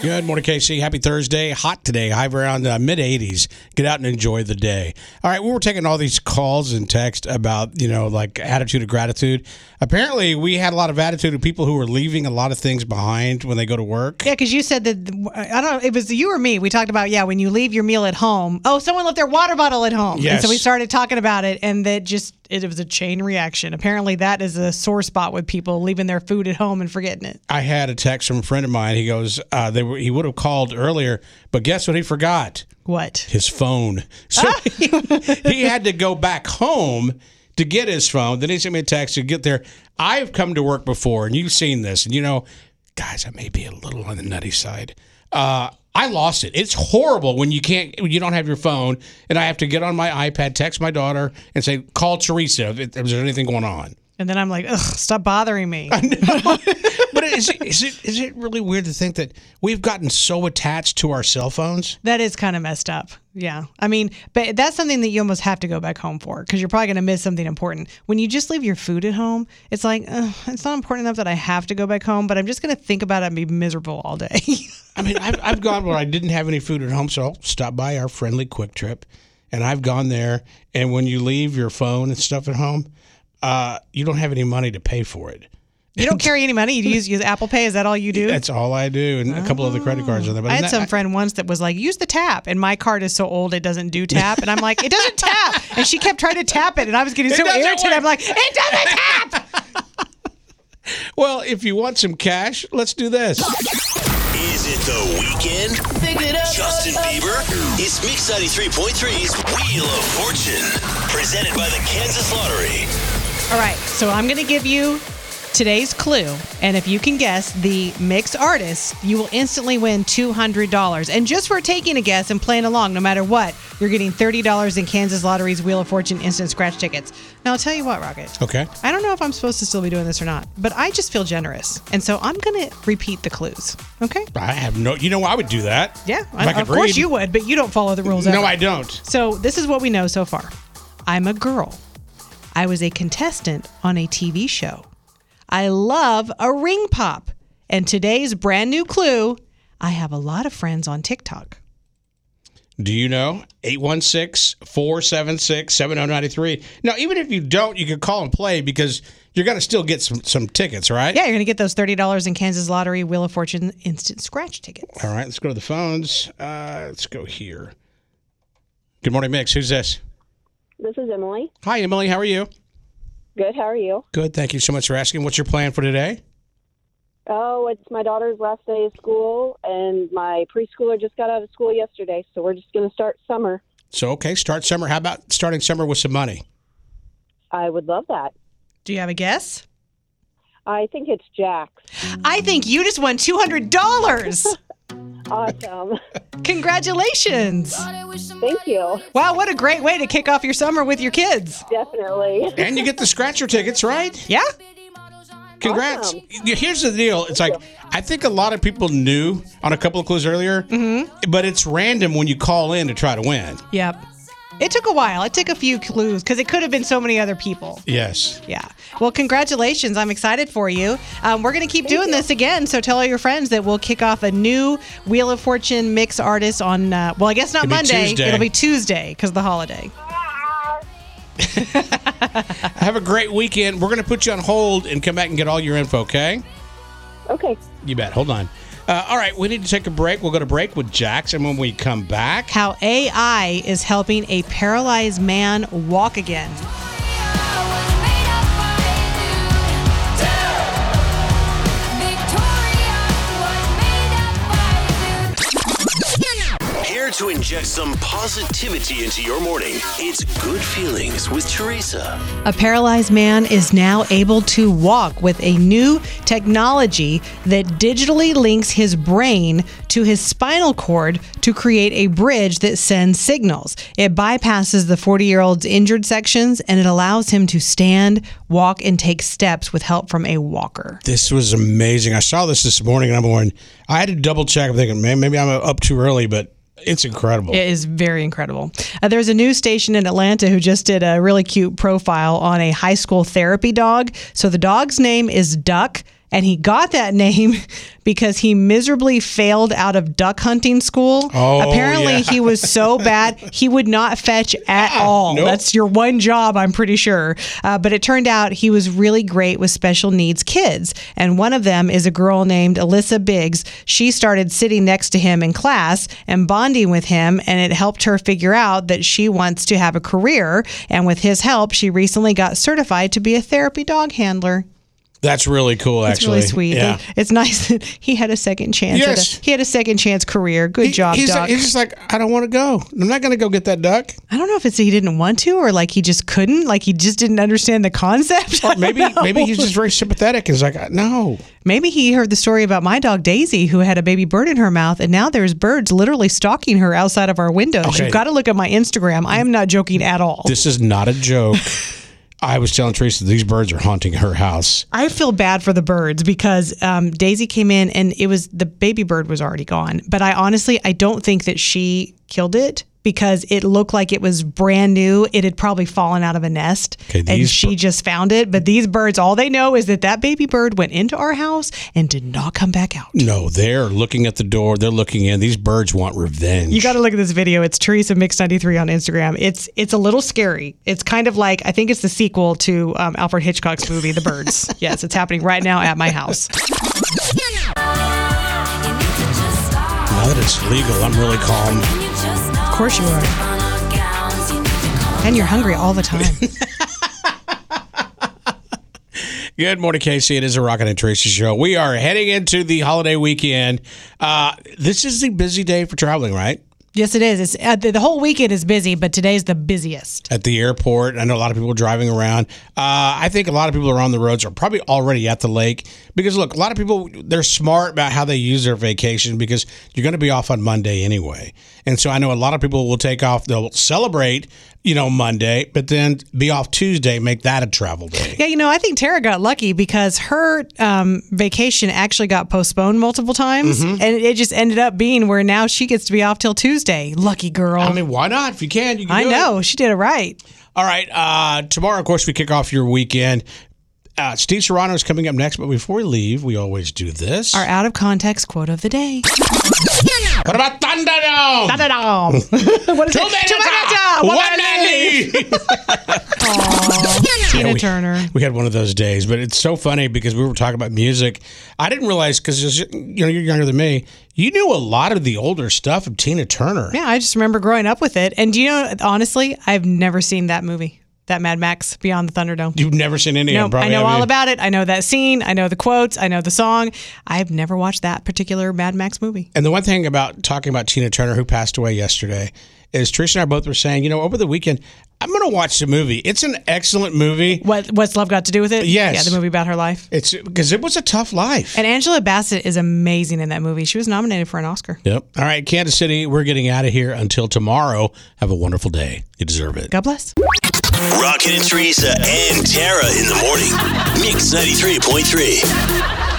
Good morning, KC. Happy Thursday. Hot today, high around uh, mid 80s. Get out and enjoy the day. All right, we were taking all these calls and text about, you know, like attitude of gratitude. Apparently, we had a lot of attitude of people who were leaving a lot of things behind when they go to work. Yeah, because you said that I don't. know, It was you or me. We talked about yeah. When you leave your meal at home, oh, someone left their water bottle at home, and so we started talking about it, and that just it, was a chain reaction. Apparently, that is a sore spot with people leaving their food at home and forgetting it. I had a text from a friend of mine. He goes, uh, they were, he would have called earlier, but guess what he forgot? What? His phone. So he, he had to go back home to get his phone. Then he sent me a text to get there. I've come to work before, and you've seen this, and you know, guys, I may be a little on the nutty side. Uh, I lost it. It's horrible when you can't, when you don't have your phone, and I have to get on my iPad, text my daughter, and say, "Call Teresa. If, there's anything going on." And then I'm like, ugh, stop bothering me. But is it, is it is it really weird to think that we've gotten so attached to our cell phones? That is kind of messed up. Yeah. I mean, but that's something that you almost have to go back home for because you're probably going to miss something important. When you just leave your food at home, it's like, uh, it's not important enough that I have to go back home, but I'm just going to think about it and be miserable all day. I mean, I've, I've gone where I didn't have any food at home, so I'll stop by our friendly QuikTrip, and I've gone there. And when you leave your phone and stuff at home, uh, you don't have any money to pay for it. you don't carry any money. You use, use Apple Pay. Is that all you do? That's all I do, and a couple of the credit cards on there. But I had isn't some that- friend once that was like, use the tap. And my card is so old, it doesn't do tap. And I'm like, it doesn't tap. And she kept trying to tap it. And I was getting It so irritated. work. I'm like, it doesn't tap. Well, if you want some cash, let's do this. Is it the weekend? Justin Bieber? It's Mix 93.3's Wheel of Fortune, presented by the Kansas Lottery. All right. So I'm going to give you today's clue. And if you can guess the mix artist, you will instantly win $200. And just for taking a guess and playing along, no matter what, you're getting $30 in Kansas Lottery's Wheel of Fortune instant scratch tickets. Now, I'll tell you what, Rocket. Okay. I don't know if I'm supposed to still be doing this or not, but I just feel generous. And so I'm going to repeat the clues. Okay? I have no. You know, I would do that. Yeah. If I of course read. you would, but you don't follow the rules No, ever. I don't. So this is what we know so far. I'm a girl. I was a contestant on a TV show. I love a ring pop. And today's brand new clue I have a lot of friends on TikTok. Do you know? 816 476 7093. Now, even if you don't, you can call and play because you're going to still get some, some tickets, right? Yeah, you're going to get those $30 in Kansas Lottery Wheel of Fortune instant scratch tickets. All right, let's go to the phones. Uh, let's go here. Good morning, Mix. Who's this? This is Emily. Hi, Emily. How are you? Good. How are you? Good. Thank you so much for asking. What's your plan for today? Oh, it's my daughter's last day of school, and my preschooler just got out of school yesterday, so we're just going to start summer. So, okay, start summer. How about starting summer with some money? I would love that. Do you have a guess? I think it's Jax. I think you just won $200. Awesome. Congratulations. Thank you. Wow, what a great way to kick off your summer with your kids. Definitely. And you get the scratcher tickets, right? Yeah. Congrats. Here's the deal. It's like I think a lot of people knew on a couple of clues earlier, mm-hmm. but it's random when you call in to try to win. Yep. It took a while. It took a few clues because it could have been so many other people. Yes. Yeah. Well, congratulations. I'm excited for you. Um, we're going to keep doing this again. So tell all your friends that we'll kick off a new Wheel of Fortune mix artist on, uh, well, I guess not It'll Monday. Tuesday. It'll be Tuesday because of the holiday. Have a great weekend. We're going to put you on hold and come back and get all your info, okay? Okay. You bet. Hold on. Uh, all right, we need to take a break. We'll go to break with Jax, and when we come back, How AI is helping a paralyzed man walk again. To inject some positivity into your morning. It's Good Feelings with Teresa. A paralyzed man is now able to walk with a new technology that digitally links his brain to his spinal cord to create a bridge that sends signals. It bypasses the 40 year old's injured sections and it allows him to stand, walk, and take steps with help from a walker. this was amazing. I saw this this morning, and I'm going. I had to double check. I'm thinking, man, maybe I'm up too early, but it's incredible. It is very incredible. Uh, there's a news station in Atlanta who just did a really cute profile on a high school therapy dog. So the dog's name is Duck, and he got that name because he miserably failed out of duck hunting school. Oh, Apparently, yeah. he was so bad he would not fetch at all. nope. That's your one job, I'm pretty sure. Uh, but it turned out he was really great with special needs kids, and one of them is a girl named Alyssa Biggs. She started sitting next to him in class and bonding with him, and it helped her figure out that she wants to have a career. And with his help, she recently got certified to be a therapy dog handler. That's really cool, It's actually. really sweet. Yeah. It's nice that he had a second chance. at a- Yes. he had a second chance career. Good job, he's, Doc. he's just like, I don't want to go. I'm not going to go get that duck. I don't know if it's he didn't want to or like he just couldn't, like he just didn't understand the concept. Or maybe maybe he's just very sympathetic. He's like, no. Maybe he heard the story about my dog Daisy, who had a baby bird in her mouth, and now there's birds literally stalking her outside of our windows. Okay. You've got to look at my Instagram. I am not joking at all. This is not a joke. I was telling Teresa these birds are haunting her house. I feel bad for the birds because um, Daisy came in and it was the baby bird was already gone. But I honestly, I don't think that she killed it because it looked like it was brand new. It had probably fallen out of a nest Okay, and she just found it. But these birds, all they know is that that baby bird went into our house and did not come back out. No, they're looking at the door. They're looking in. These birds want revenge. You got to look at this video. It's Teresa Mix 93 on Instagram. It's it's a little scary. It's kind of like I think it's the sequel to um, Alfred Hitchcock's movie The Birds. yes, it's happening right now at my house. now that it's legal, I'm really calm. Of course you are. And you're hungry all the time. Good morning, KC. It is a Rocket and Tracy show. We are heading into the holiday weekend. Uh, this is the busy day for traveling, right? Yes, it is. It's uh, the, the whole weekend is busy, but today's the busiest. At the airport, I know a lot of people are driving around. Uh, I think a lot of people around the roads are probably already at the lake because look, a lot of people they're smart about how they use their vacation because you're going to be off on Monday anyway, and so I know a lot of people will take off. They'll celebrate, you know, Monday, but then be off Tuesday, make that a travel day. Yeah, you know, I think Tara got lucky because her um, vacation actually got postponed multiple times, Mhm. and it just ended up being where now she gets to be off till Tuesday. Lucky girl. I mean, why not? If you can, you can. I do it. know she did it right. All right. Uh, tomorrow, of course, we kick off your weekend. Uh, Steve Serrano is coming up next, but before we leave, we always do this. Our out of context quote of the day. What about Thunderdome? Thunderdome. what is Two it? minutes Two minutes. out. One One minute. Tina we, Turner. We had one of those days, but it's so funny because we were talking about music. I didn't realize because you know you're younger than me. You knew a lot of the older stuff of Tina Turner. Yeah, I just remember growing up with it. And do you know, honestly, I've never seen that movie, that Mad Max Beyond the Thunderdome. You've never seen any No, of them. I know all you? about it. I know that scene. I know the quotes. I know the song. I've never watched that particular Mad Max movie. And the one thing about talking about Tina Turner, who passed away yesterday, is Trish and I both were saying, you know, over the weekend, I'm going to watch the movie. It's an excellent movie. What What's Love Got to Do with it? Yes. Yeah, the movie about her life. It's because it was a tough life. And Angela Bassett is amazing in that movie. She was nominated for an Oscar. Yep. All right, Kansas City, we're getting out of here until tomorrow. Have a wonderful day. You deserve it. God bless. Rocket and Teresa and Tara in the morning. Mix 93.3.